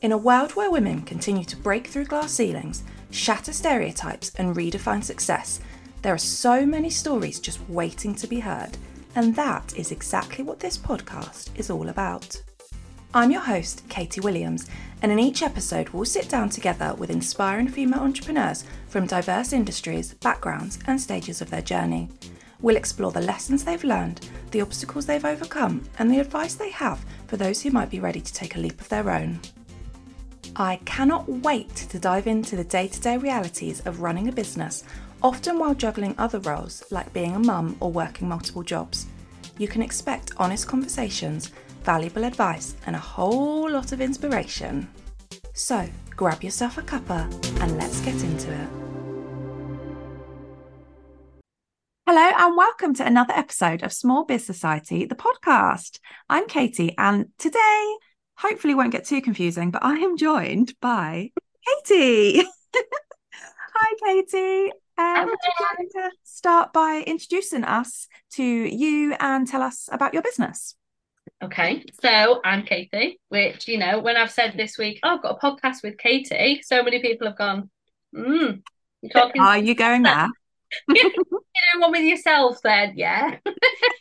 In a world where women continue to break through glass ceilings, shatter stereotypes, and redefine success, there are so many stories just waiting to be heard, and that is exactly what this podcast is all about. I'm your host, Katie Williams, and in each episode, we'll sit down together with inspiring female entrepreneurs from diverse industries, backgrounds, and stages of their journey. We'll explore the lessons they've learned, the obstacles they've overcome, and the advice they have for those who might be ready to take a leap of their own. I cannot wait to dive into the day to day realities of running a business, often while juggling other roles like being a mum or working multiple jobs. You can expect honest conversations, valuable advice, and a whole lot of inspiration. So, grab yourself a cuppa and let's get into it. Hello, and welcome to another episode of Small Biz Society, the podcast. I'm Katie, and today, hopefully, won't get too confusing, but I am joined by Katie. Hi, Katie. Um, would you like to start by introducing us to you and tell us about your business? Okay, so I'm Katie, which, you know, when I've said this week, oh, I've got a podcast with Katie, so many people have gone, hmm, you talking? Are you going there? you know one with yourself then, yeah.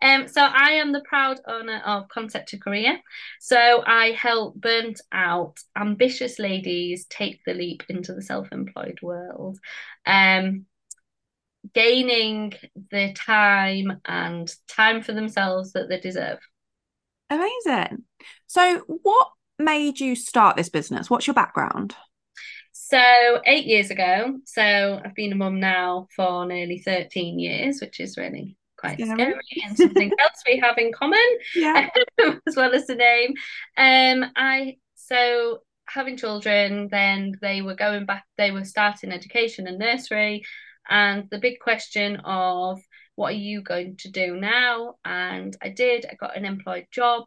um, so I am the proud owner of Concept to Career. So I help burnt out, ambitious ladies take the leap into the self-employed world. Um, gaining the time and time for themselves that they deserve. Amazing. So what made you start this business? What's your background? So eight years ago, so I've been a mum now for nearly 13 years, which is really quite scary, scary and something else we have in common, yeah. as well as the name. Um, I so having children, then they were going back, they were starting education and nursery, and the big question of what are you going to do now? And I did, I got an employed job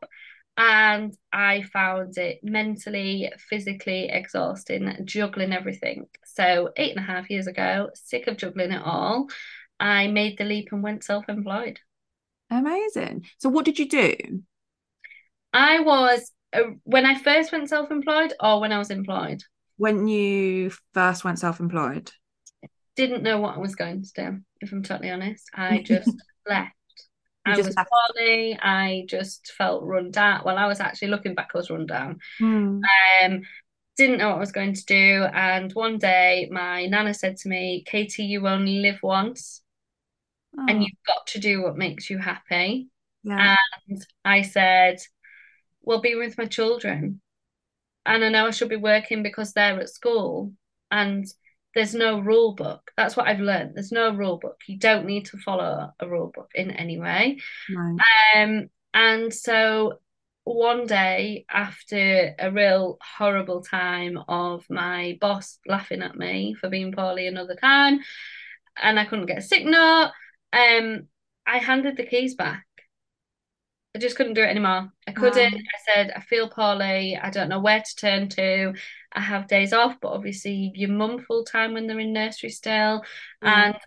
and I found it mentally, physically exhausting, juggling everything. So, eight and a half years ago, sick of juggling it all, I made the leap and went self employed. Amazing. So, what did you do? I was, uh, when I first went self employed or when I was employed? When you first went self employed? Didn't know what I was going to do, if I'm totally honest. I just left I was poorly. I just felt run down. Well, I was actually looking back, I was run down. Hmm. Um, didn't know what I was going to do. And one day, my nana said to me, Katie, you only live once oh. and you've got to do what makes you happy. Yeah. And I said, Well, be with my children. And I know I should be working because they're at school. And there's no rule book. That's what I've learned. There's no rule book. You don't need to follow a rule book in any way. Right. Um, and so one day after a real horrible time of my boss laughing at me for being poorly another time, and I couldn't get a sick note, um, I handed the keys back. I just couldn't do it anymore. I couldn't. Um, I said, I feel poorly. I don't know where to turn to. I have days off, but obviously your mum full time when they're in nursery still, mm. and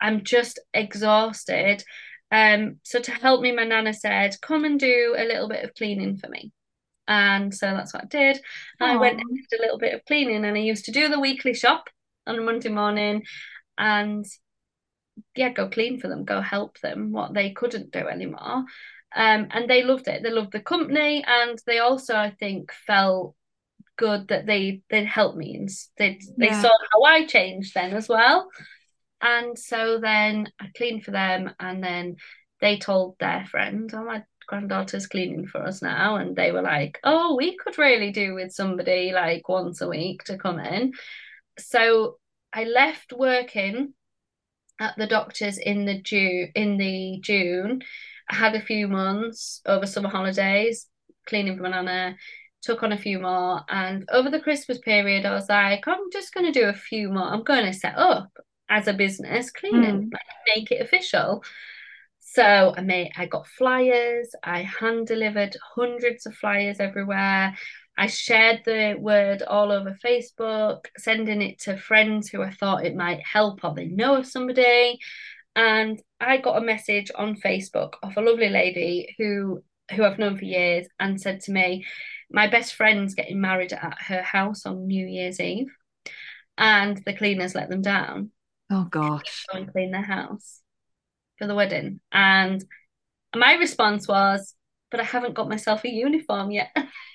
I'm just exhausted. Um, so to help me, my nana said, "Come and do a little bit of cleaning for me." And so that's what I did. I went and did a little bit of cleaning, and I used to do the weekly shop on a Monday morning, and yeah, go clean for them, go help them what they couldn't do anymore. Um, and they loved it. They loved the company, and they also, I think, felt good that they they'd help me and they they yeah. saw how I changed then as well. And so then I cleaned for them and then they told their friend, Oh my granddaughter's cleaning for us now. And they were like, Oh, we could really do with somebody like once a week to come in. So I left working at the doctor's in the June in the June. I had a few months over summer holidays cleaning for my nana took on a few more. And over the Christmas period, I was like, I'm just going to do a few more. I'm going to set up as a business cleaning, mm. like, make it official. So I made, I got flyers. I hand delivered hundreds of flyers everywhere. I shared the word all over Facebook, sending it to friends who I thought it might help or they know of somebody. And I got a message on Facebook of a lovely lady who who I've known for years and said to me, my best friend's getting married at her house on New Year's Eve, and the cleaners let them down. Oh gosh. Go and clean their house for the wedding. And my response was, but I haven't got myself a uniform yet.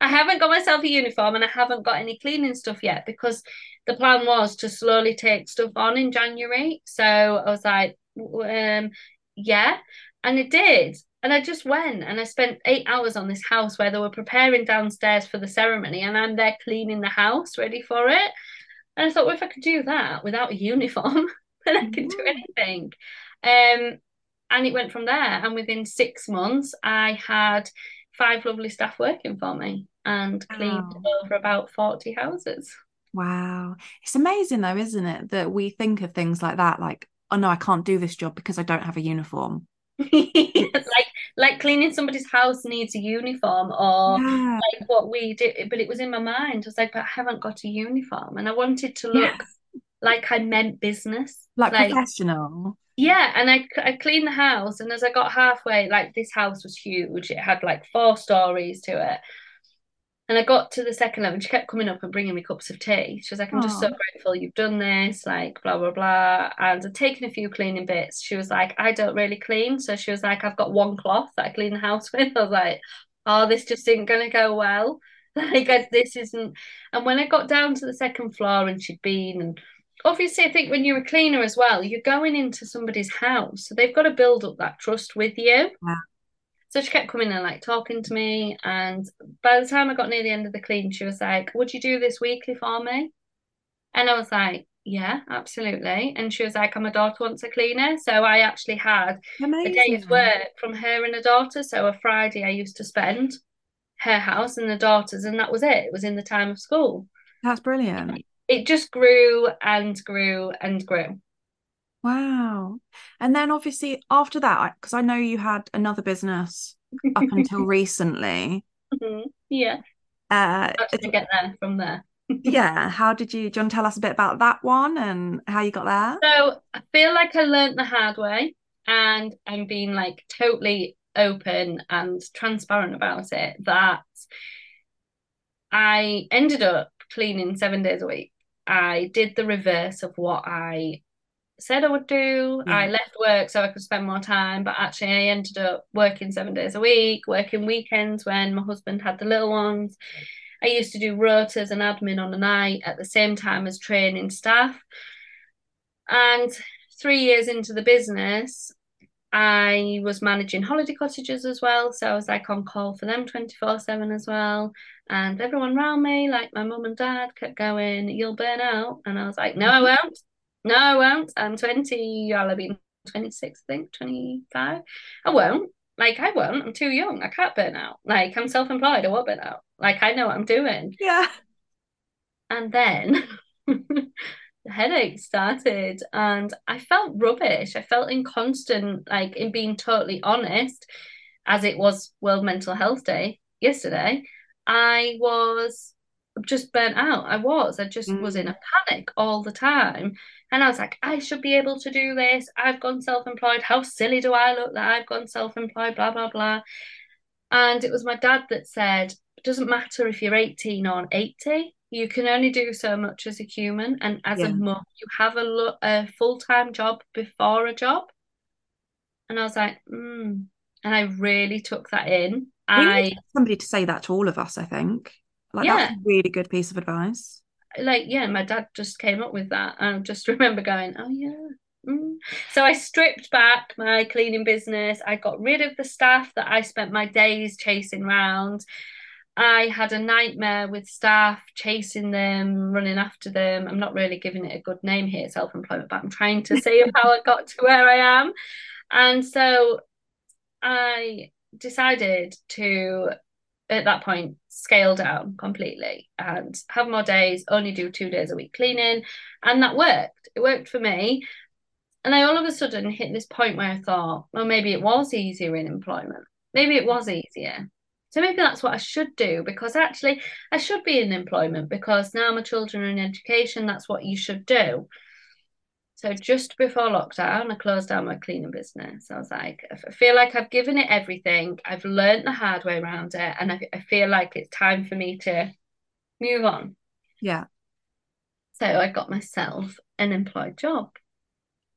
I haven't got myself a uniform and I haven't got any cleaning stuff yet because the plan was to slowly take stuff on in January. So I was like, um, yeah. And it did. And I just went and I spent eight hours on this house where they were preparing downstairs for the ceremony and I'm there cleaning the house ready for it. And I thought, well, if I could do that without a uniform, then I can do anything. Um, and it went from there. And within six months, I had five lovely staff working for me and cleaned wow. over about 40 houses. Wow. It's amazing though, isn't it? That we think of things like that, like, oh no, I can't do this job because I don't have a uniform. like like cleaning somebody's house needs a uniform or yeah. like what we did but it was in my mind I was like but I haven't got a uniform and I wanted to look yeah. like I meant business like, like professional yeah and I, I cleaned the house and as I got halfway like this house was huge it had like four stories to it and I got to the second level and she kept coming up and bringing me cups of tea. She was like, I'm Aww. just so grateful you've done this, like, blah, blah, blah. And I'd taken a few cleaning bits. She was like, I don't really clean. So she was like, I've got one cloth that I clean the house with. I was like, oh, this just isn't going to go well. Like, I, this isn't. And when I got down to the second floor and she'd been, and obviously, I think when you're a cleaner as well, you're going into somebody's house. So they've got to build up that trust with you. Yeah. So she kept coming and like talking to me. And by the time I got near the end of the clean, she was like, Would you do this weekly for me? And I was like, Yeah, absolutely. And she was like, I'm a daughter wants a cleaner. So I actually had Amazing. a day's work from her and her daughter. So a Friday I used to spend her house and the daughters, and that was it. It was in the time of school. That's brilliant. It just grew and grew and grew. Wow. And then obviously after that, because I know you had another business up until recently. Mm-hmm. Yeah. Uh, to get there from there. yeah. How did you, you to tell us a bit about that one and how you got there? So I feel like I learned the hard way and I'm being like totally open and transparent about it that I ended up cleaning seven days a week. I did the reverse of what I said I would do. Yeah. I mm. left work so I could spend more time, but actually I ended up working seven days a week, working weekends when my husband had the little ones. I used to do rotas and admin on the night at the same time as training staff. And three years into the business, I was managing holiday cottages as well. So I was like on call for them 24 7 as well. And everyone around me, like my mum and dad, kept going, You'll burn out. And I was like, No, I mm-hmm. won't. No, I won't. I'm 20. I'll have been 26, I think, 25. I won't. Like, I won't. I'm too young. I can't burn out. Like, I'm self employed. I won't burn out. Like, I know what I'm doing. Yeah. And then the headache started and I felt rubbish. I felt in constant, like, in being totally honest, as it was World Mental Health Day yesterday, I was just burnt out. I was. I just mm. was in a mm. panic all the time. And I was like, I should be able to do this. I've gone self employed. How silly do I look that I've gone self employed? Blah, blah, blah. And it was my dad that said, it doesn't matter if you're 18 or 80, you can only do so much as a human. And as yeah. a mum, you have a, lo- a full time job before a job. And I was like, hmm. And I really took that in. I somebody to say that to all of us, I think. Like yeah. that's a really good piece of advice like yeah my dad just came up with that i just remember going oh yeah mm. so i stripped back my cleaning business i got rid of the staff that i spent my days chasing around i had a nightmare with staff chasing them running after them i'm not really giving it a good name here self-employment but i'm trying to say how i got to where i am and so i decided to at that point scale down completely and have more days, only do two days a week cleaning. And that worked. It worked for me. And I all of a sudden hit this point where I thought, well, maybe it was easier in employment. Maybe it was easier. So maybe that's what I should do because actually I should be in employment because now my children are in education. That's what you should do. So just before lockdown, I closed down my cleaning business. I was like, I feel like I've given it everything. I've learned the hard way around it, and I, I feel like it's time for me to move on. Yeah. So I got myself an employed job.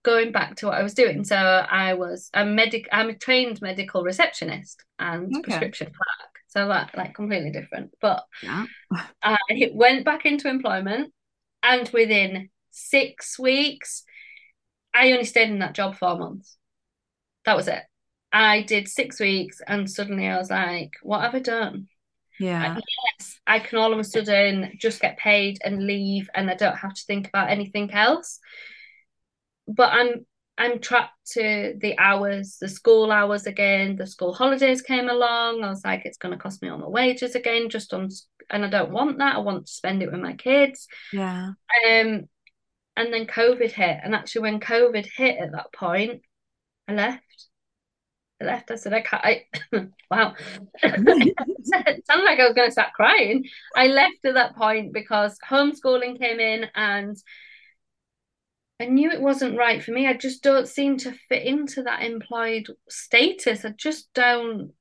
Going back to what I was doing, so I was a medic. I'm a trained medical receptionist and okay. prescription clerk. So that like completely different. But yeah. I went back into employment, and within six weeks, I only stayed in that job four months. That was it. I did six weeks, and suddenly I was like, "What have I done?" Yeah. yes, I can all of a sudden just get paid and leave, and I don't have to think about anything else. But I'm I'm trapped to the hours, the school hours again. The school holidays came along. I was like, it's going to cost me all my wages again, just on, and I don't want that. I want to spend it with my kids. Yeah. Um, and then COVID hit. And actually, when COVID hit at that point, I left. I left. I said, I can't. I, wow. it sounded like I was going to start crying. I left at that point because homeschooling came in and I knew it wasn't right for me. I just don't seem to fit into that employed status. I just don't.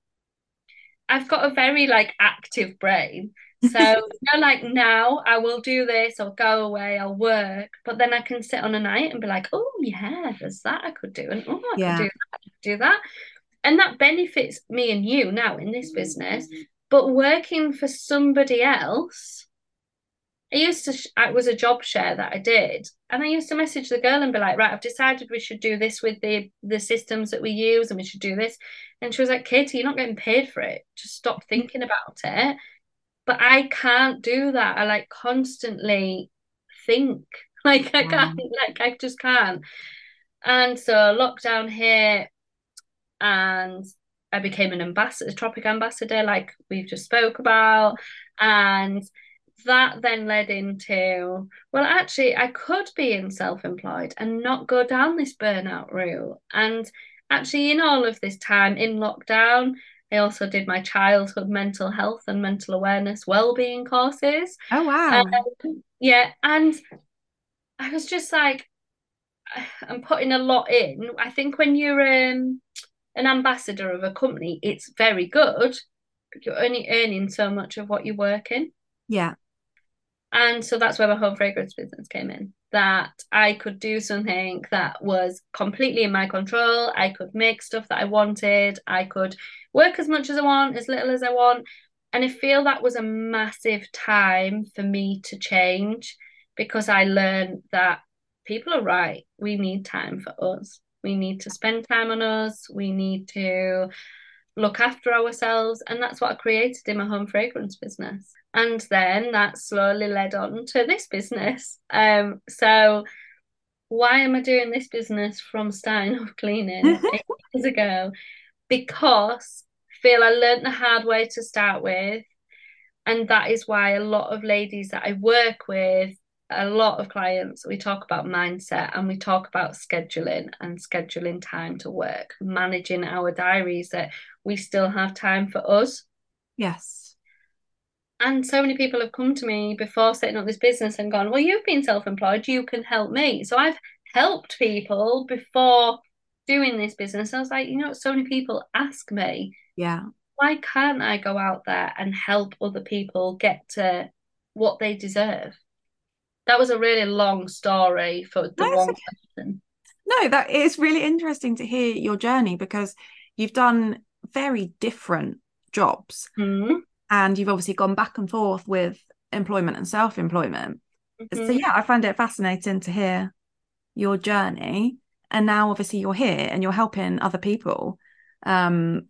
I've got a very like active brain. So, you know, like now I will do this, I'll go away, I'll work, but then I can sit on a night and be like, oh, yeah, there's that I could do. And oh, I yeah. could do that, do that. And that benefits me and you now in this business. But working for somebody else, I used to, it was a job share that I did. And I used to message the girl and be like, right, I've decided we should do this with the the systems that we use and we should do this. And she was like, Katie, you're not getting paid for it. Just stop thinking about it but I can't do that. I like constantly think. Like I can't, like I just can't. And so lockdown here and I became an ambassador, a Tropic ambassador, like we've just spoke about. And that then led into, well, actually, I could be in self-employed and not go down this burnout route. And actually, in all of this time in lockdown, I also did my childhood mental health and mental awareness well-being courses. Oh wow. Um, yeah, and I was just like I'm putting a lot in. I think when you're um, an ambassador of a company, it's very good, but you're only earning so much of what you work in. Yeah. And so that's where my home fragrance business came in. That I could do something that was completely in my control. I could make stuff that I wanted. I could work as much as I want, as little as I want. And I feel that was a massive time for me to change because I learned that people are right. We need time for us. We need to spend time on us. We need to look after ourselves. And that's what I created in my home fragrance business. And then that slowly led on to this business. Um, so why am I doing this business from starting off cleaning eight years ago? because feel I learned the hard way to start with. And that is why a lot of ladies that I work with, a lot of clients, we talk about mindset and we talk about scheduling and scheduling time to work, managing our diaries that we still have time for us. Yes. And so many people have come to me before setting up this business and gone, Well, you've been self employed, you can help me. So I've helped people before doing this business. I was like, you know, so many people ask me, yeah, why can't I go out there and help other people get to what they deserve? That was a really long story for the one question. No, that is really interesting to hear your journey because you've done very different jobs mm-hmm. and you've obviously gone back and forth with employment and self-employment. Mm-hmm. So yeah, I find it fascinating to hear your journey and now obviously you're here and you're helping other people um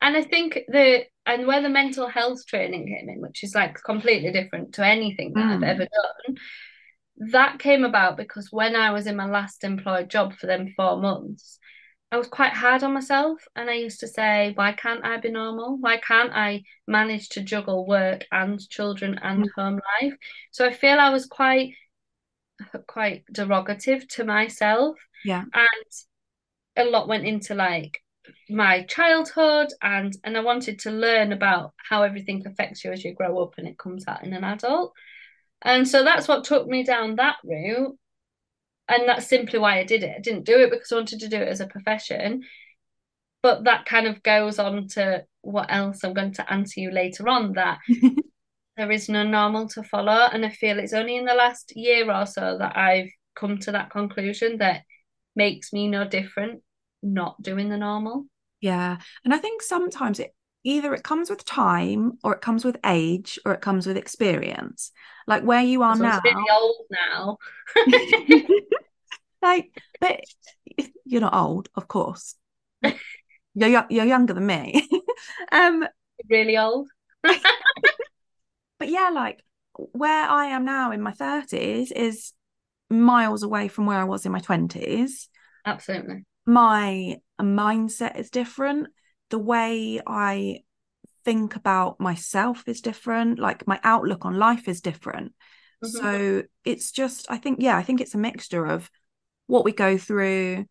and i think the and where the mental health training came in which is like completely different to anything that mm. i've ever done that came about because when i was in my last employed job for them four months I was quite hard on myself and I used to say, why can't I be normal? Why can't I manage to juggle work and children and mm. home life? So I feel I was quite quite derogative to myself. Yeah. And a lot went into like my childhood and and I wanted to learn about how everything affects you as you grow up and it comes out in an adult. And so that's what took me down that route. and that's simply why I did it. I didn't do it because I wanted to do it as a profession. But that kind of goes on to what else I'm going to answer you later on that there is no normal to follow. And I feel it's only in the last year or so that I've come to that conclusion that makes me no different not doing the normal. Yeah. And I think sometimes it either it comes with time or it comes with age or it comes with experience. Like where you are now. Really old now. like, but you're not old, of course. You're you're younger than me. um, really old. but yeah, like where I am now in my thirties is miles away from where I was in my twenties. Absolutely. My mindset is different. The way I think about myself is different. Like my outlook on life is different. Mm-hmm. So it's just, I think, yeah, I think it's a mixture of what we go through.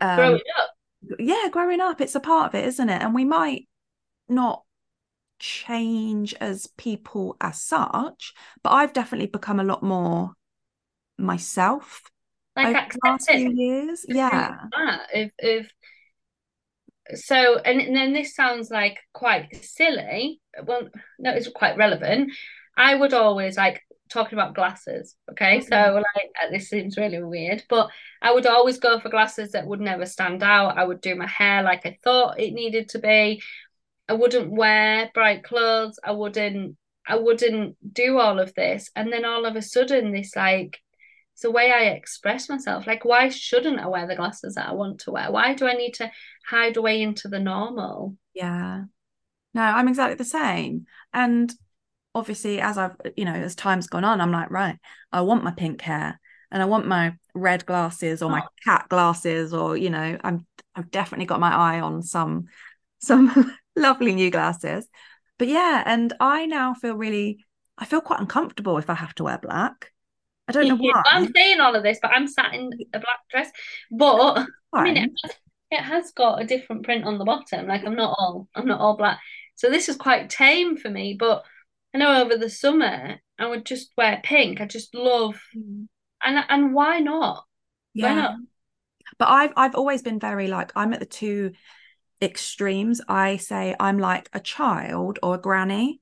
Um, growing up. Yeah, growing up. It's a part of it, isn't it? And we might not change as people as such, but I've definitely become a lot more myself like over last few years. Yeah. If if so and, and then this sounds like quite silly. Well, no, it's quite relevant. I would always like talking about glasses. Okay, mm-hmm. so like uh, this seems really weird, but I would always go for glasses that would never stand out. I would do my hair like I thought it needed to be. I wouldn't wear bright clothes. I wouldn't. I wouldn't do all of this, and then all of a sudden, this like it's the way I express myself. Like, why shouldn't I wear the glasses that I want to wear? Why do I need to hide away into the normal? Yeah. No, I'm exactly the same. And obviously, as I've, you know, as time's gone on, I'm like, right, I want my pink hair and I want my red glasses or my oh. cat glasses, or, you know, I'm, I've definitely got my eye on some, some lovely new glasses. But yeah, and I now feel really, I feel quite uncomfortable if I have to wear black. I don't know why. I'm saying all of this, but I'm sat in a black dress. But I mean, it has, it has got a different print on the bottom. Like I'm not all I'm not all black. So this is quite tame for me. But I know over the summer I would just wear pink. I just love, mm. and and why not? Yeah. Why not? But I've I've always been very like I'm at the two extremes. I say I'm like a child or a granny.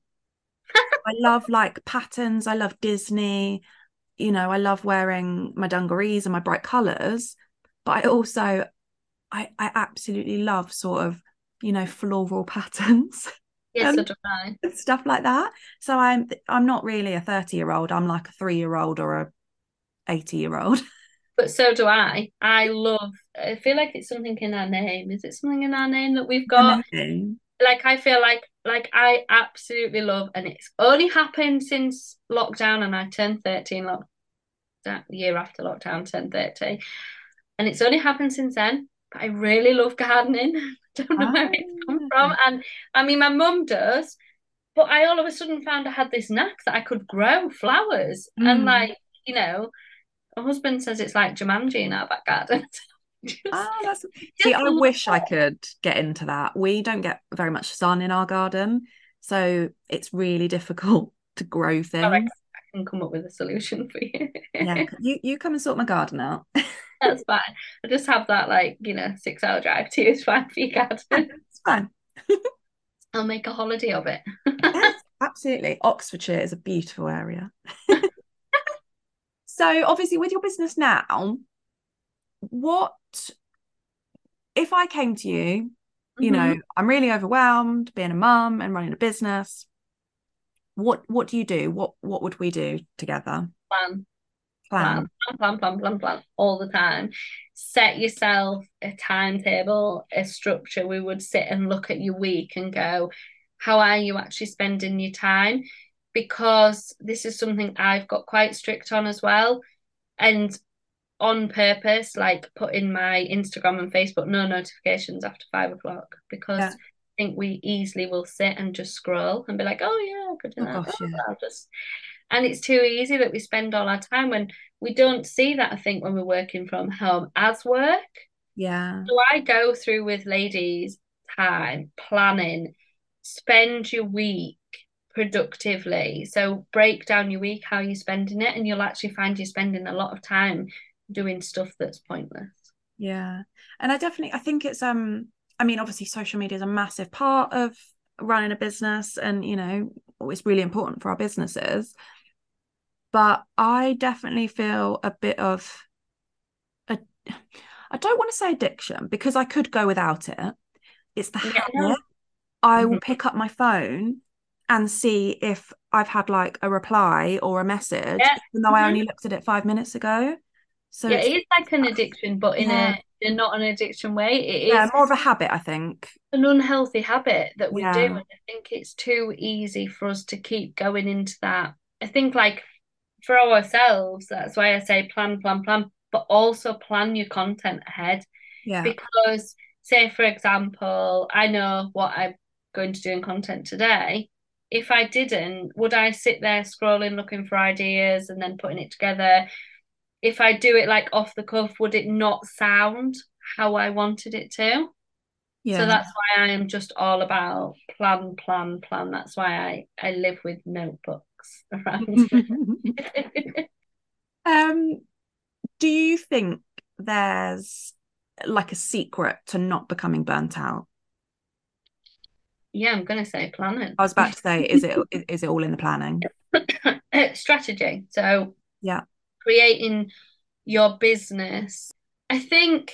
I love like patterns. I love Disney you know, I love wearing my dungarees and my bright colours, but I also I I absolutely love sort of, you know, floral patterns. Yes, so do I. Stuff like that. So I'm I'm not really a 30 year old. I'm like a three year old or a 80 year old. But so do I. I love I feel like it's something in our name. Is it something in our name that we've got? Like I feel like like I absolutely love and it's only happened since lockdown and I turned 13 lock that year after lockdown, 1030. And it's only happened since then. But I really love gardening. I don't know oh. where it's come from. Ah. And I mean, my mum does, but I all of a sudden found I had this knack that I could grow flowers. Mm. And like, you know, my husband says it's like Jumanji in our back garden. just, oh, that's see, I wish I could get into that. We don't get very much sun in our garden, so it's really difficult to grow things can come up with a solution for you. yeah, you you come and sort my garden out. That's fine. I just have that like you know six hour drive to you. It's fine for your garden. It's fine. I'll make a holiday of it. yes, absolutely. Oxfordshire is a beautiful area. so obviously, with your business now, what if I came to you? You mm-hmm. know, I'm really overwhelmed being a mum and running a business what what do you do? What what would we do together? Plan. Plan. Plan plan plan plan, plan all the time. Set yourself a timetable a structure we would sit and look at your week and go how are you actually spending your time? Because this is something I've got quite strict on as well. And on purpose like put in my Instagram and Facebook no notifications after five o'clock because yeah think we easily will sit and just scroll and be like, oh yeah, good enough. Oh, yeah. I'll just and it's too easy that we spend all our time when we don't see that I think when we're working from home as work. Yeah. So I go through with ladies time, planning, spend your week productively. So break down your week, how you're spending it, and you'll actually find you're spending a lot of time doing stuff that's pointless. Yeah. And I definitely I think it's um I mean obviously social media is a massive part of running a business and you know it's really important for our businesses. But I definitely feel a bit of a I don't want to say addiction because I could go without it. It's the yeah. habit. I will mm-hmm. pick up my phone and see if I've had like a reply or a message, yeah. even though mm-hmm. I only looked at it five minutes ago. So yeah, it is like an addiction, but in yeah. a in not an addiction way. It is yeah, more of a habit, I think. An unhealthy habit that we yeah. do, and I think it's too easy for us to keep going into that. I think like for ourselves, that's why I say plan, plan, plan, but also plan your content ahead. Yeah. Because say for example, I know what I'm going to do in content today. If I didn't, would I sit there scrolling looking for ideas and then putting it together? If I do it like off the cuff, would it not sound how I wanted it to? Yeah. So that's why I am just all about plan, plan, plan. That's why I I live with notebooks around. um, do you think there's like a secret to not becoming burnt out? Yeah, I'm gonna say planning. I was about to say, is it is it all in the planning? Strategy. So yeah, creating your business. I think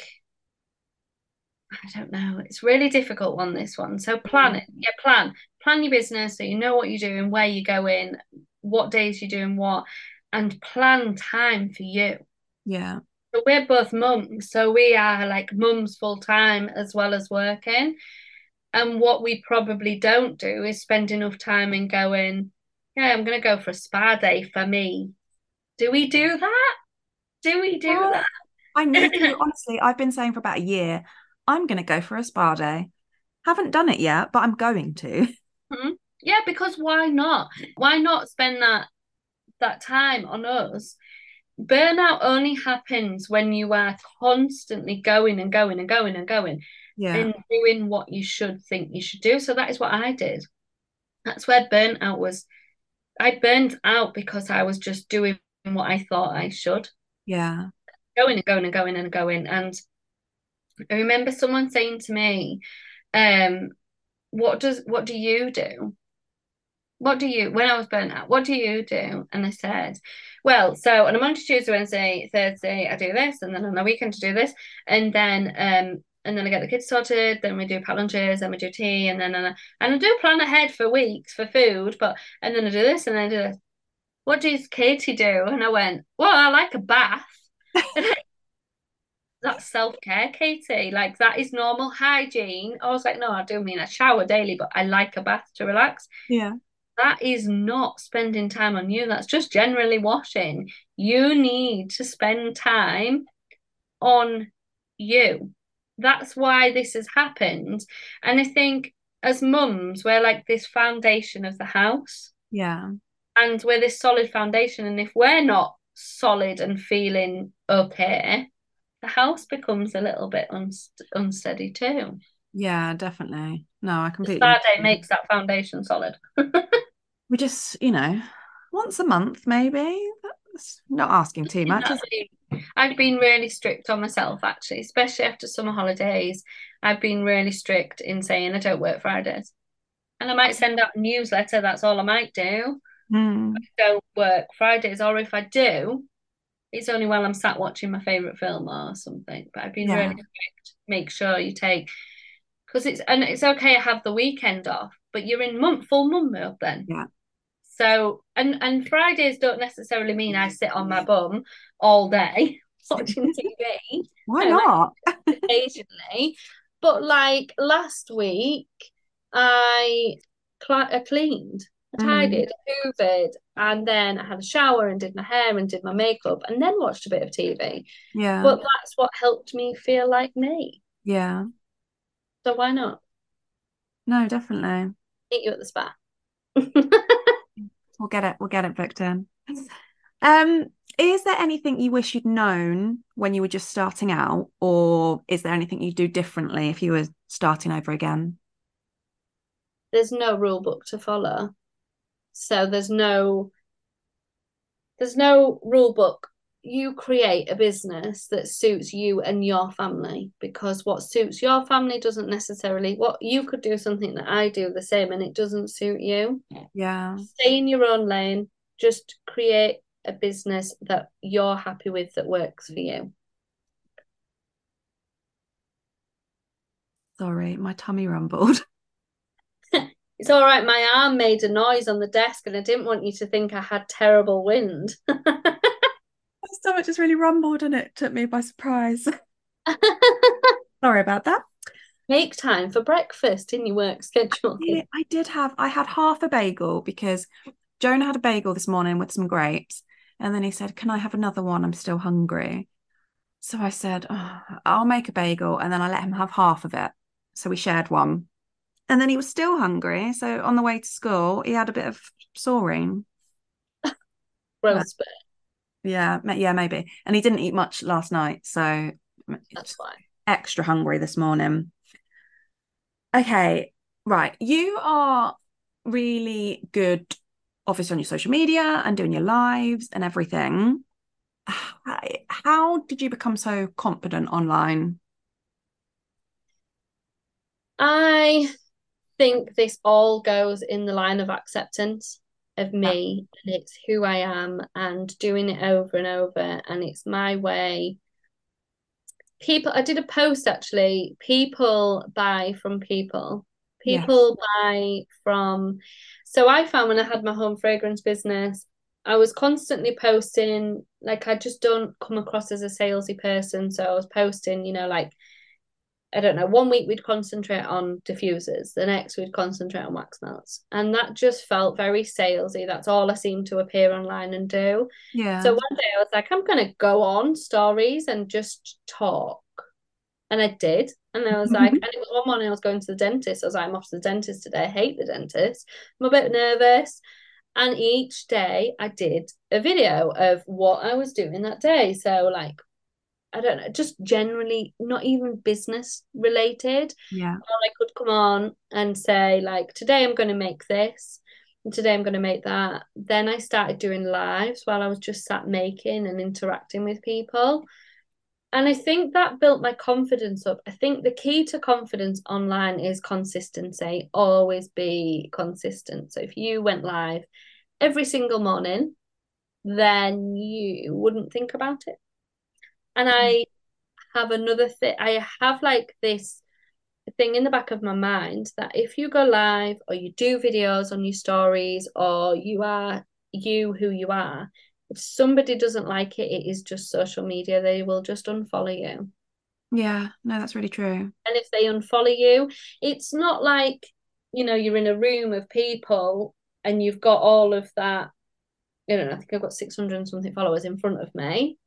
I don't know. It's really difficult one this one. So plan it. Mm-hmm. Yeah, plan. Plan your business so you know what you're doing, where you're going, what days you're doing what, and plan time for you. Yeah. So we're both mums, so we are like mums full time as well as working. And what we probably don't do is spend enough time in going, yeah, I'm gonna go for a spa day for me. Do we do that? Do we do well, that? I need to honestly, I've been saying for about a year, I'm gonna go for a spa day. Haven't done it yet, but I'm going to. Mm-hmm. Yeah, because why not? Why not spend that that time on us burnout only happens when you are constantly going and going and going and going yeah. and doing what you should think you should do. So that is what I did. That's where burnout was. I burned out because I was just doing what I thought I should. Yeah. Going and going and going and going. And I remember someone saying to me, um, what does what do you do? what do you when I was burnt out, what do you do? And I said, Well, so on a Monday, Tuesday, Wednesday, Thursday, I do this, and then on the weekend to do this, and then um and then I get the kids sorted, then we do pack lunches, then we do tea, and then and I, and I do plan ahead for weeks for food, but and then I do this and then I do this. What does Katie do? And I went, Well, I like a bath. that's self-care katie like that is normal hygiene i was like no i do mean a shower daily but i like a bath to relax yeah that is not spending time on you. That's just generally washing. You need to spend time on you. That's why this has happened. And I think as mums, we're like this foundation of the house. Yeah. And we're this solid foundation. And if we're not solid and feeling up here, the house becomes a little bit unst- unsteady too. Yeah, definitely. No, I completely. The day makes that foundation solid. we just, you know, once a month maybe. That's not asking too much. I've been really strict on myself actually, especially after summer holidays. I've been really strict in saying I don't work Fridays. And I might send out a newsletter, that's all I might do. Mm. I don't work Fridays, or if I do, it's only while I'm sat watching my favourite film or something. But I've been yeah. really strict. Make sure you take because it's and it's okay to have the weekend off, but you're in month full mum mode then. Yeah. So and and Fridays don't necessarily mean I sit on my bum all day watching TV. Why not? occasionally, but like last week, I, cl- I cleaned, I tidied, mm. hoovered, and then I had a shower and did my hair and did my makeup, and then watched a bit of TV. Yeah. But that's what helped me feel like me. Yeah. So why not? No, definitely. Meet you at the spa. We'll get it. We'll get it booked in. Um, is there anything you wish you'd known when you were just starting out, or is there anything you'd do differently if you were starting over again? There's no rule book to follow, so there's no there's no rule book you create a business that suits you and your family because what suits your family doesn't necessarily what you could do something that I do the same and it doesn't suit you. Yeah. Stay in your own lane. Just create a business that you're happy with that works for you. Sorry, my tummy rumbled. it's all right. My arm made a noise on the desk and I didn't want you to think I had terrible wind. My stomach just really rumbled and it took me by surprise. Sorry about that. Make time for breakfast in your work schedule. Yeah, I did have I had half a bagel because Jonah had a bagel this morning with some grapes. And then he said, Can I have another one? I'm still hungry. So I said, oh, I'll make a bagel. And then I let him have half of it. So we shared one. And then he was still hungry. So on the way to school, he had a bit of Soreen. Gross bit. Yeah, yeah, maybe. And he didn't eat much last night, so that's why. Extra hungry this morning. Okay, right. You are really good, obviously, on your social media and doing your lives and everything. How did you become so confident online? I think this all goes in the line of acceptance of me and it's who I am and doing it over and over and it's my way. People I did a post actually, people buy from people. People yes. buy from so I found when I had my home fragrance business, I was constantly posting like I just don't come across as a salesy person. So I was posting, you know, like I don't know, one week we'd concentrate on diffusers, the next we'd concentrate on wax melts. And that just felt very salesy. That's all I seemed to appear online and do. Yeah. So one day I was like, I'm gonna go on stories and just talk. And I did. And I was like, and it was one morning I was going to the dentist. I was like, I'm off to the dentist today. I hate the dentist. I'm a bit nervous. And each day I did a video of what I was doing that day. So like I don't know, just generally not even business related. Yeah. I could come on and say, like, today I'm going to make this, and today I'm going to make that. Then I started doing lives while I was just sat making and interacting with people. And I think that built my confidence up. I think the key to confidence online is consistency. Always be consistent. So if you went live every single morning, then you wouldn't think about it and mm-hmm. I have another thing, I have like this thing in the back of my mind that if you go live or you do videos on your stories or you are you who you are, if somebody doesn't like it, it is just social media. They will just unfollow you. Yeah, no, that's really true. And if they unfollow you, it's not like, you know, you're in a room of people and you've got all of that. I don't know, I think I've got 600 and something followers in front of me.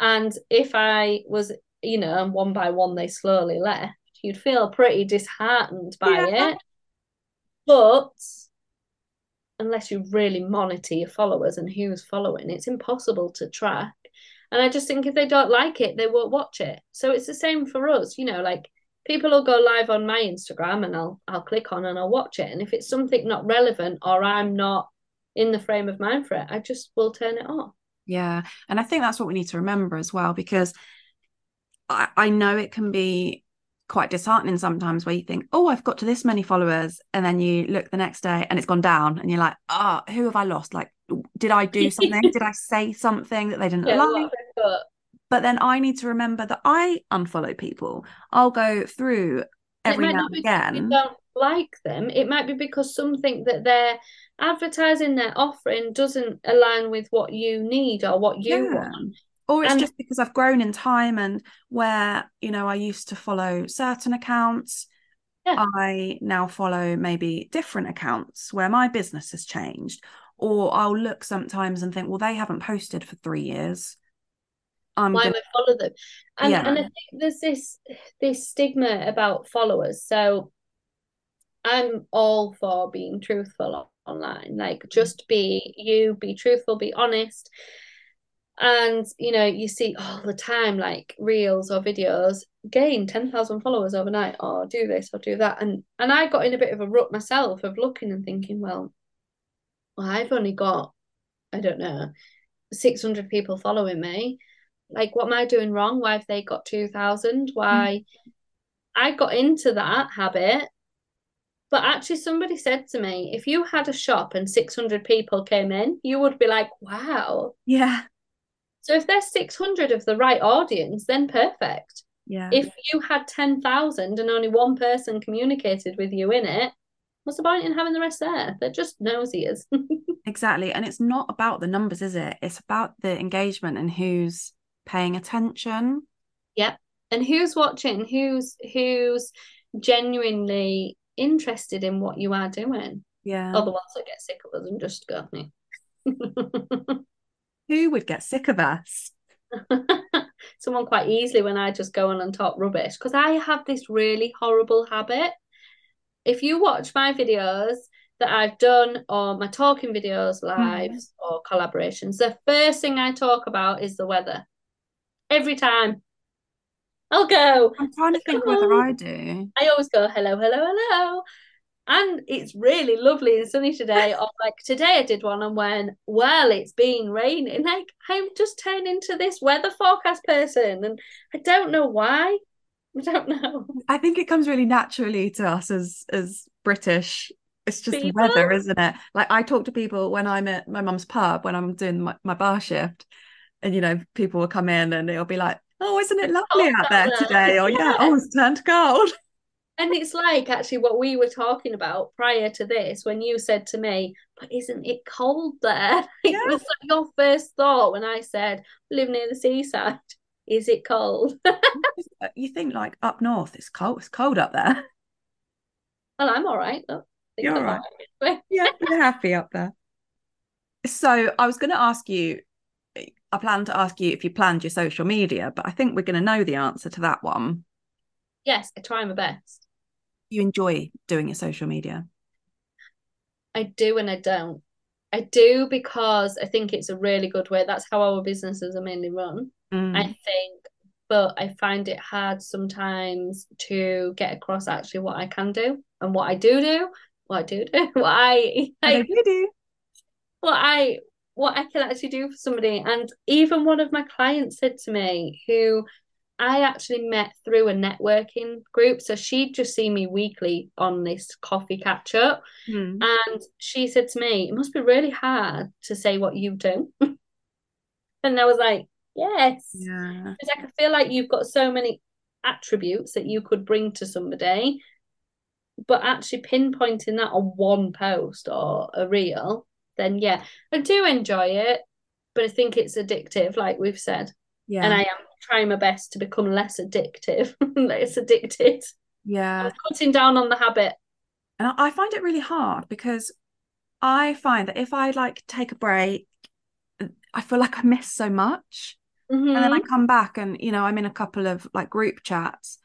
And if I was, you know, and one by one they slowly left, you'd feel pretty disheartened by yeah. it. But unless you really monitor your followers and who's following, it's impossible to track. And I just think if they don't like it, they won't watch it. So it's the same for us, you know, like people will go live on my Instagram and I'll I'll click on and I'll watch it. And if it's something not relevant or I'm not in the frame of mind for it, I just will turn it off. Yeah. And I think that's what we need to remember as well, because I, I know it can be quite disheartening sometimes where you think, oh, I've got to this many followers. And then you look the next day and it's gone down and you're like, oh, who have I lost? Like, did I do something? did I say something that they didn't yeah, like? But then I need to remember that I unfollow people. I'll go through every now and again. Don't like them. It might be because something that they're advertising they're offering doesn't align with what you need or what you yeah. want. Or it's and, just because I've grown in time and where, you know, I used to follow certain accounts. Yeah. I now follow maybe different accounts where my business has changed. Or I'll look sometimes and think, well, they haven't posted for three years. I'm Why gonna... I follow them? And, yeah. and I think there's this this stigma about followers. So I'm all for being truthful online. Like just be you, be truthful, be honest. And you know, you see all the time like reels or videos gain 10,000 followers overnight or do this or do that. And and I got in a bit of a rut myself of looking and thinking, well, well I've only got, I don't know, 600 people following me. Like, what am I doing wrong? Why have they got 2,000? Why? Mm. I got into that habit. But actually, somebody said to me, if you had a shop and 600 people came in, you would be like, wow. Yeah. So if there's 600 of the right audience, then perfect. Yeah. If you had 10,000 and only one person communicated with you in it, what's the point in having the rest there? They're just nosiers. exactly. And it's not about the numbers, is it? It's about the engagement and who's paying attention. Yep. And who's watching, who's who's genuinely interested in what you are doing. Yeah. Or the ones that get sick of us and just go, Who would get sick of us? Someone quite easily when I just go on and talk rubbish because I have this really horrible habit. If you watch my videos that I've done or my talking videos, lives mm. or collaborations, the first thing I talk about is the weather. Every time. I'll go. I'm trying to think whether I do. I always go, hello, hello, hello. And it's really lovely and sunny today. Or like today I did one and when, well, it's been raining. Like I'm just turned into this weather forecast person and I don't know why. I don't know. I think it comes really naturally to us as as British. It's just people? weather, isn't it? Like I talk to people when I'm at my mum's pub when I'm doing my, my bar shift and you know, people will come in and it'll be like, oh, isn't it lovely oh, out there today? Or yeah, oh, it's turned cold. And it's like actually what we were talking about prior to this when you said to me, but isn't it cold there? Yeah. It was like your first thought when I said, live near the seaside. Is it cold? you think like up north, it's cold. It's cold up there. Well, I'm all right. Though. You're all right. yeah, you're happy up there. So I was going to ask you I plan to ask you if you planned your social media, but I think we're going to know the answer to that one. Yes, I try my best. You enjoy doing your social media? I do and I don't. I do because I think it's a really good way. That's how our businesses are mainly run. Mm. I think, but I find it hard sometimes to get across actually what I can do and what I do do, what I do do, what I, I, I do do, what I what I can actually do for somebody. And even one of my clients said to me, who I actually met through a networking group. So she'd just see me weekly on this coffee catch up. Mm. And she said to me, It must be really hard to say what you do. and I was like, Yes. Yeah. It's like I feel like you've got so many attributes that you could bring to somebody, but actually pinpointing that on one post or a reel then yeah, I do enjoy it, but I think it's addictive, like we've said. Yeah. And I am trying my best to become less addictive, less addicted. Yeah. I'm cutting down on the habit. And I find it really hard because I find that if I like take a break, I feel like I miss so much. Mm-hmm. And then I come back and, you know, I'm in a couple of like group chats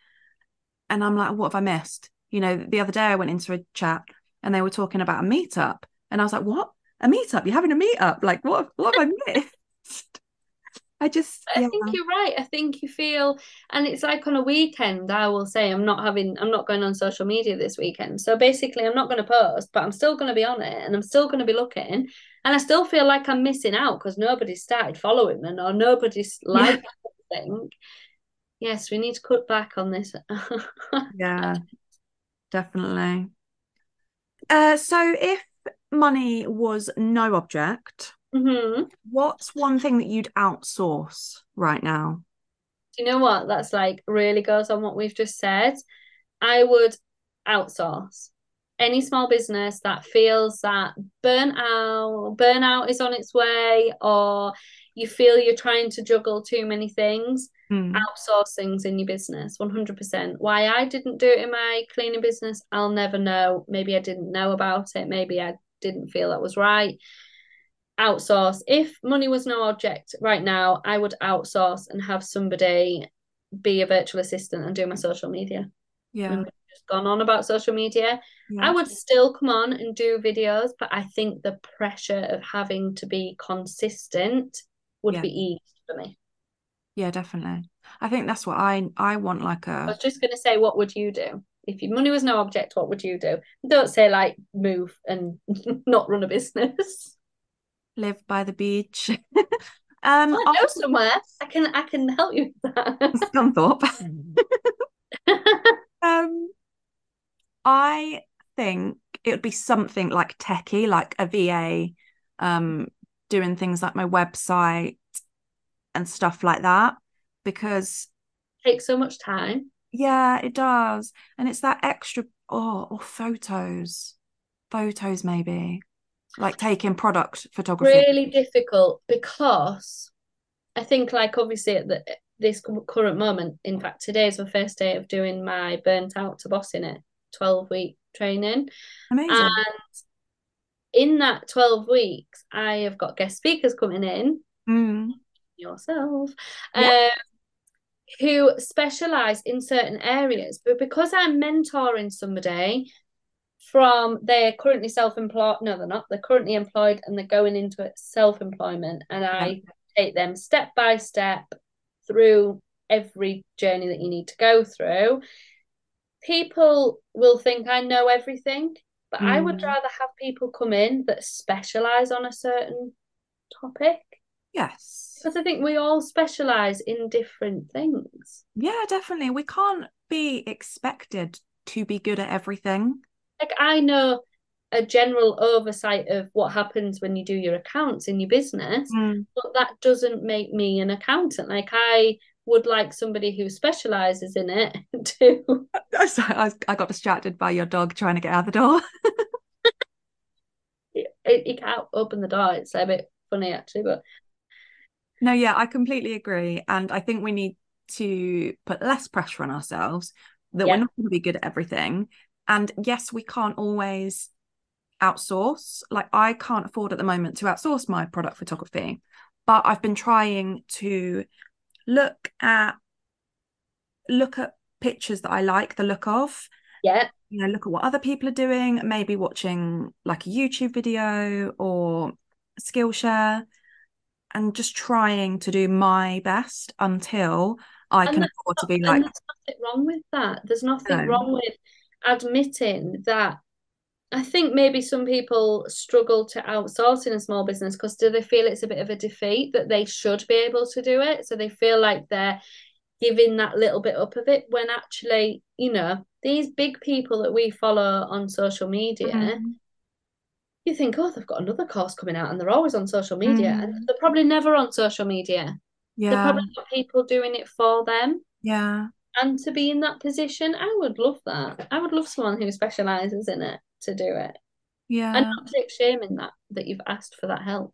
and I'm like, what have I missed? You know, the other day I went into a chat and they were talking about a meetup. And I was like, what? A meetup. You're having a meetup. Like, what? What have I missed? I just. I think you're right. I think you feel, and it's like on a weekend. I will say I'm not having, I'm not going on social media this weekend. So basically, I'm not going to post, but I'm still going to be on it, and I'm still going to be looking, and I still feel like I'm missing out because nobody's started following me or nobody's liked yeah. anything. Yes, we need to cut back on this. yeah, definitely. Uh, so if money was no object, mm-hmm. what's one thing that you'd outsource right now? Do you know what? That's like really goes on what we've just said. I would outsource any small business that feels that burnout burnout is on its way or you feel you're trying to juggle too many things mm. outsource things in your business 100% why i didn't do it in my cleaning business i'll never know maybe i didn't know about it maybe i didn't feel that was right. Outsource. If money was no object right now, I would outsource and have somebody be a virtual assistant and do my social media. Yeah. just gone on about social media. Yeah. I would still come on and do videos, but I think the pressure of having to be consistent would yeah. be eased for me. Yeah, definitely. I think that's what I I want like a I was just gonna say, what would you do? If your money was no object, what would you do? Don't say like move and not run a business. live by the beach. um, I know somewhere. I can I can help you with that. Scunthorpe. um, I think it would be something like techie, like a VA, um, doing things like my website and stuff like that, because it takes so much time. Yeah, it does, and it's that extra. Oh, or photos, photos maybe, like taking product photography. Really difficult because I think, like, obviously at the this current moment, in fact, today is my first day of doing my burnt out to bossing it 12 week training. Amazing. And in that 12 weeks, I have got guest speakers coming in, mm. yourself, um, who specialize in certain areas. But because I'm mentoring somebody from they're currently self-employed, no, they're not, they're currently employed and they're going into self-employment, and. I take them step by step through every journey that you need to go through people will think I know everything, but mm. I would mm. rather have people come in that specialize on a certain topic. Yes. Because I think we all specialize in different things. Yeah, definitely. We can't be expected to be good at everything. Like, I know a general oversight of what happens when you do your accounts in your business, mm. but that doesn't make me an accountant. Like, I would like somebody who specializes in it to. I, I got distracted by your dog trying to get out the door. He can't open the door. It's a bit funny actually, but no, yeah, I completely agree, and I think we need to put less pressure on ourselves that yeah. we're not going to be good at everything. And yes, we can't always outsource. Like I can't afford at the moment to outsource my product photography, but I've been trying to look at look at pictures that I like the look of. Yeah. You know, look at what other people are doing, maybe watching like a YouTube video or Skillshare and just trying to do my best until I and can afford to be like there's nothing wrong with that. There's nothing no. wrong with admitting that I think maybe some people struggle to outsource in a small business because do they feel it's a bit of a defeat that they should be able to do it? So they feel like they're giving that little bit up of it when actually, you know, these big people that we follow on social media, mm-hmm. You think, oh, they've got another course coming out and they're always on social media mm-hmm. and they're probably never on social media. Yeah. They're probably got people doing it for them. Yeah. And to be in that position, I would love that. I would love someone who specializes in it to do it. Yeah. And not take shame in that that you've asked for that help.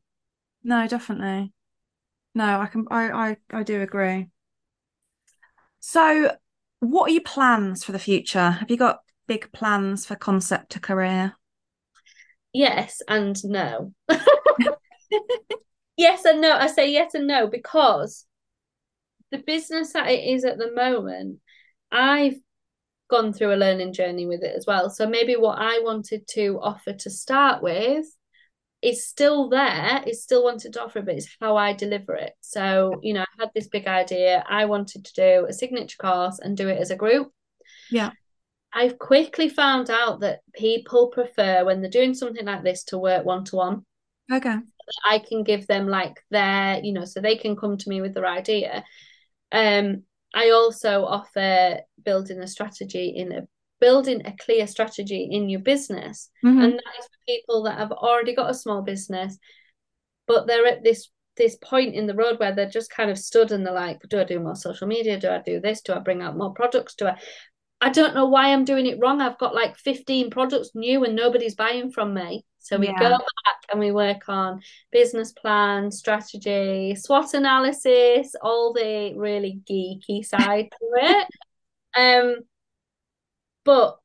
No, definitely. No, I can I I, I do agree. So what are your plans for the future? Have you got big plans for concept to career? Yes and no. yes and no. I say yes and no because the business that it is at the moment, I've gone through a learning journey with it as well. So maybe what I wanted to offer to start with is still there, is still wanted to offer, but it's how I deliver it. So, you know, I had this big idea. I wanted to do a signature course and do it as a group. Yeah. I've quickly found out that people prefer when they're doing something like this to work one to one. Okay. I can give them like their, you know, so they can come to me with their idea. Um, I also offer building a strategy in a building a clear strategy in your business. Mm-hmm. And that is for people that have already got a small business, but they're at this this point in the road where they're just kind of stood and they're like, do I do more social media? Do I do this? Do I bring out more products? Do I I don't know why I'm doing it wrong. I've got like 15 products new and nobody's buying from me. So we yeah. go back and we work on business plan, strategy, SWOT analysis, all the really geeky side to it. Um, but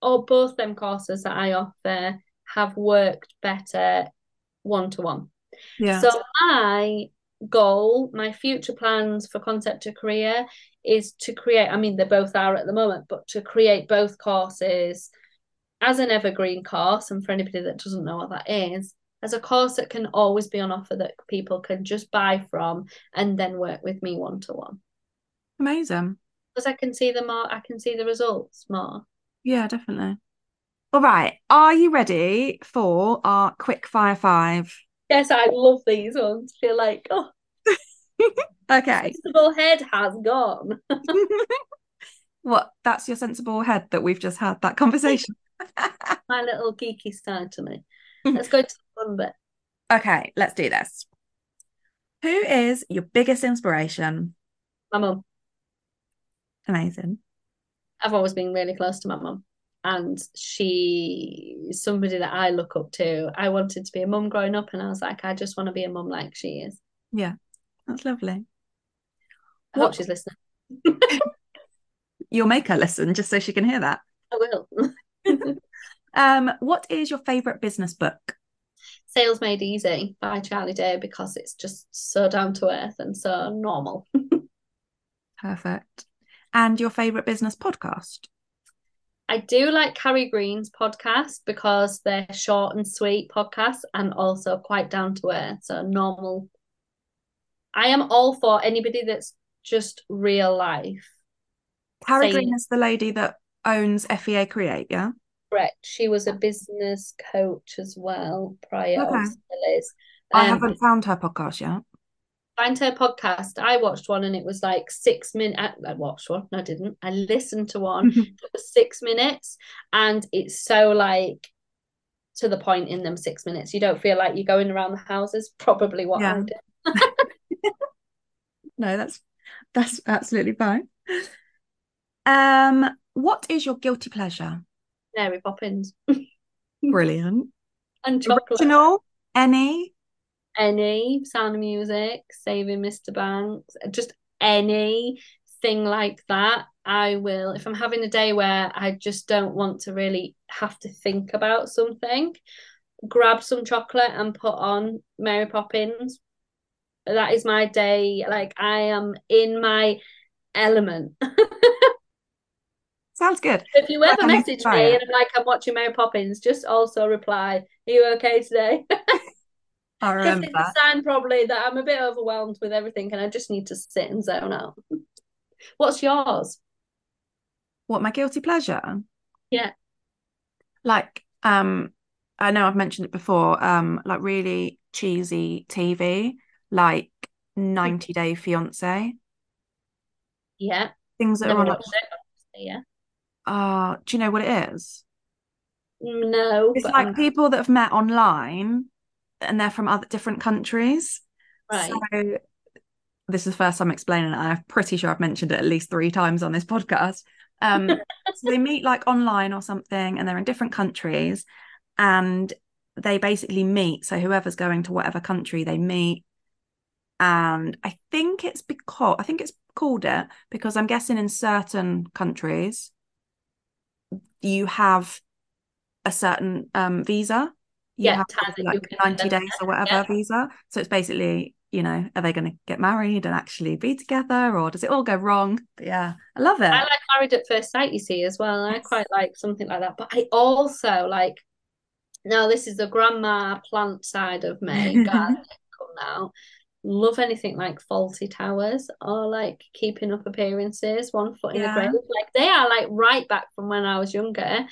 all both them courses that I offer have worked better one to one. Yeah. So my goal, my future plans for concept to career is to create, I mean, they both are at the moment, but to create both courses as an evergreen course. And for anybody that doesn't know what that is, as a course that can always be on offer that people can just buy from and then work with me one to one. Amazing. Because I can see the more, I can see the results more. Yeah, definitely. All right. Are you ready for our quick fire five? Yes, I love these ones. Feel like, oh, okay. sensible head has gone. what? That's your sensible head that we've just had that conversation. My little geeky side to me. Mm-hmm. Let's go to the fun bit. Okay, let's do this. Who is your biggest inspiration? My mum. Amazing. I've always been really close to my mum. And she is somebody that I look up to. I wanted to be a mum growing up, and I was like, I just want to be a mum like she is. Yeah, that's lovely. I What- hope she's listening. You'll make her listen just so she can hear that. I will. Um, what is your favorite business book? Sales Made Easy by Charlie Day because it's just so down to earth and so normal. Perfect. And your favorite business podcast? I do like Carrie Green's podcast because they're short and sweet podcasts and also quite down to earth, so normal. I am all for anybody that's just real life. Carrie Green is the lady that owns FEA Create, yeah? Correct. She was a business coach as well prior. Okay. I Um, haven't found her podcast yet. Find her podcast. I watched one and it was like six minutes. I, I watched one. No, I didn't. I listened to one. was six minutes, and it's so like to the point in them six minutes. You don't feel like you're going around the houses. Probably what Yeah. I did. No, that's that's absolutely fine. Um, what is your guilty pleasure? Mary Poppins Brilliant. and chocolate. Original? Any? Any Sound of Music, Saving Mr. Banks, just any thing like that. I will, if I'm having a day where I just don't want to really have to think about something, grab some chocolate and put on Mary Poppins. That is my day. Like I am in my element. Sounds good. if you ever I need to message me and I'm like, I'm watching Mary Poppins, just also reply, Are you okay today? I remember it's a sign probably that I'm a bit overwhelmed with everything and I just need to sit and zone out. What's yours? What my guilty pleasure? Yeah. Like, um, I know I've mentioned it before, um, like really cheesy TV, like 90 Day Fiance, Yeah. things that Never are on like, it. Yeah. uh, do you know what it is? No, It's like I'm- people that have met online and they're from other different countries. right. So this is the first time explaining it. I'm pretty sure I've mentioned it at least three times on this podcast. Um, so they meet like online or something, and they're in different countries, and they basically meet. So whoever's going to whatever country they meet, and I think it's because I think it's called it because I'm guessing in certain countries you have a certain um visa. You Yeah, have you like 90 days or whatever yeah. visa. So it's basically, you know, are they going to get married and actually be together or does it all go wrong? But yeah, I love it. I like Married at First Sight, you see, as well. I quite like something like that. But I also like, now this is the grandma plant side of me, gardening come now. Love anything like Fawlty Towers or like Keeping Up Appearances, One Foot in Yeah. the Grave. Like they are like right back from when I was younger.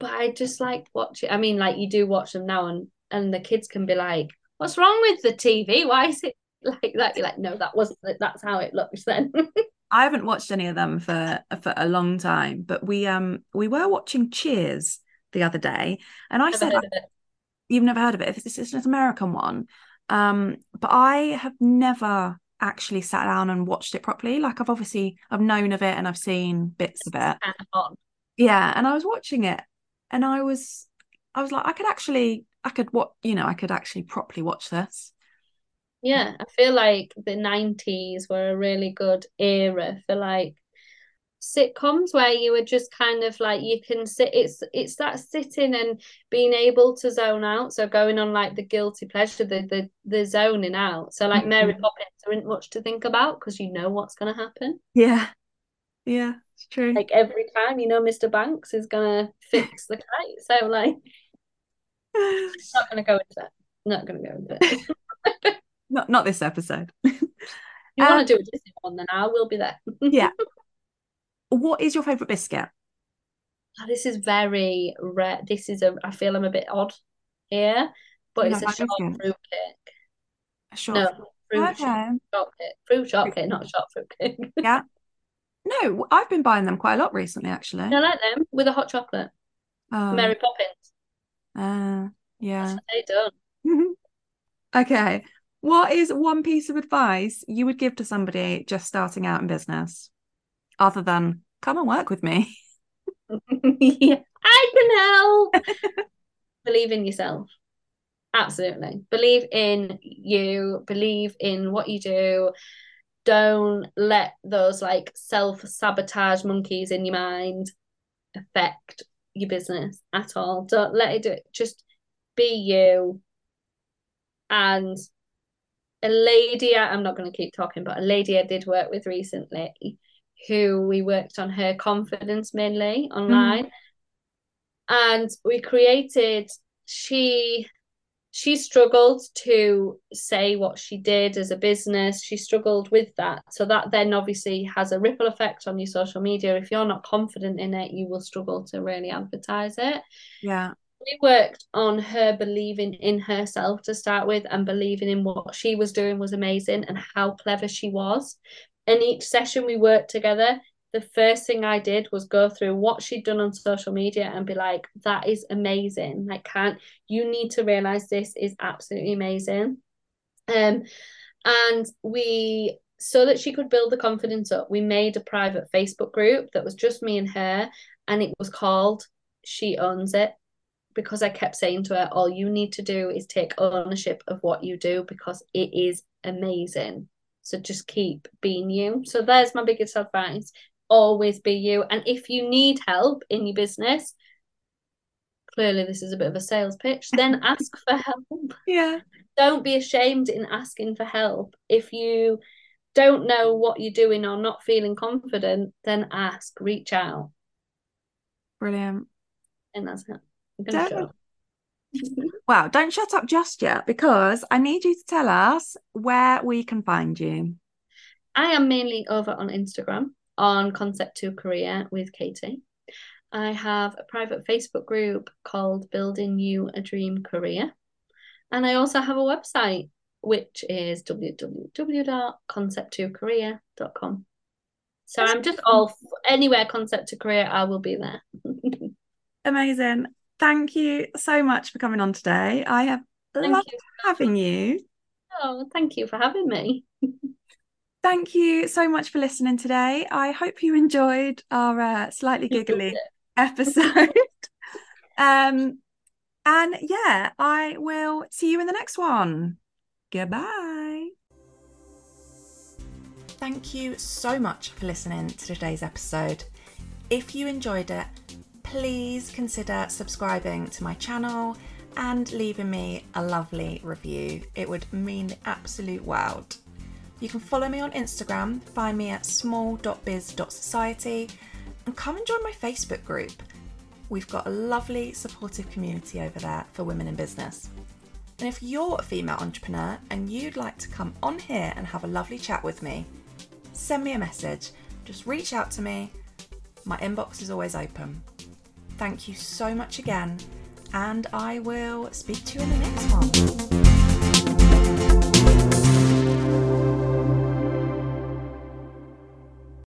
But I just like watching. I mean, like you do watch them now, and and the kids can be like, "What's wrong with the TV? Why is it like that?" You're like, "No, that wasn't. That's how it looks then." I haven't watched any of them for for a long time, but we um we were watching Cheers the other day, and I Never said it. you've never heard of it. It's, it's an American one, um, but I have never actually sat down and watched it properly. Like I've obviously I've known of it and I've seen bits of it. Kind of on. Yeah, and I was watching it, and I was I was like, I could actually I could what you know I could actually properly watch this. Yeah, I feel like the 90s were a really good era for like sitcoms where you were just kind of like you can sit it's it's that sitting and being able to zone out. So going on like the guilty pleasure the the, the zoning out. So like Mary Mhm. Poppins there isn't much to think about because you know what's going to happen. Yeah, yeah, it's true. like every time you know Mr. Banks is to fix the kite so like not to go into that not to go into it not not this episode. if you Um, want to do a Disney one then I will be there Yeah. What is your favorite biscuit? Oh, this is very rare. This is a, I feel I'm a bit odd here. but it's a short fruit cake. A short no, fruit okay. shortcake. Fruit shortcake, not short fruit cake. yeah. No, I've been buying them quite a lot recently, actually. I like them with a hot chocolate. Oh. Mary Poppins. Uh, yeah. they done. okay. What is one piece of advice you would give to somebody just starting out in business, other than come and work with me? yeah, I can help. Believe in yourself. Absolutely. Believe in you, believe in what you do. Don't let those like self sabotage monkeys in your mind affect your business at all. Don't let it do it. Just be you. And a lady, I'm not going to keep talking, but a lady I did work with recently who we worked on her confidence mainly online. Mm. And we created, she she struggled to say what she did as a business. She struggled with that. So that then obviously has a ripple effect on your social media. If you're not confident in it, you will struggle to really advertise it. Yeah. We worked on her believing in herself to start with and believing in what she was doing was amazing and how clever she was. And each session we worked together, the first thing I did was go through what she'd done on social media and be like, that is amazing. Like, can't you need to realize this is absolutely amazing. Um, and we so that she could build the confidence up, we made a private Facebook group that was just me and her, and it was called She Owns It. Because I kept saying to her, all you need to do is take ownership of what you do because it is amazing. So just keep being you. So there's my biggest advice always be you. And if you need help in your business, clearly this is a bit of a sales pitch, then ask for help. Yeah. Don't be ashamed in asking for help. If you don't know what you're doing or not feeling confident, then ask, reach out. Brilliant. And that's it. Don't... Wow, don't shut up just yet because I need you to tell us where we can find you. I am mainly over on Instagram on Concept 2 Career with Katie. I have a private Facebook group called Building You a Dream Career. And I also have a website, which is www.concept2career.com. So I'm just all anywhere Concept to Career, I will be there. Amazing. Thank you so much for coming on today. I have thank loved you. having you. Oh, thank you for having me. Thank you so much for listening today. I hope you enjoyed our uh, slightly giggly episode. um, and yeah, I will see you in the next one. Goodbye. Thank you so much for listening to today's episode. If you enjoyed it, please consider subscribing to my channel and leaving me a lovely review. It would mean the absolute world. You can follow me on Instagram, find me at small.biz.society, and come and join my Facebook group. We've got a lovely, supportive community over there for women in business. And if you're a female entrepreneur and you'd like to come on here and have a lovely chat with me, send me a message. Just reach out to me. My inbox is always open. Thank you so much again, and I will speak to you in the next one.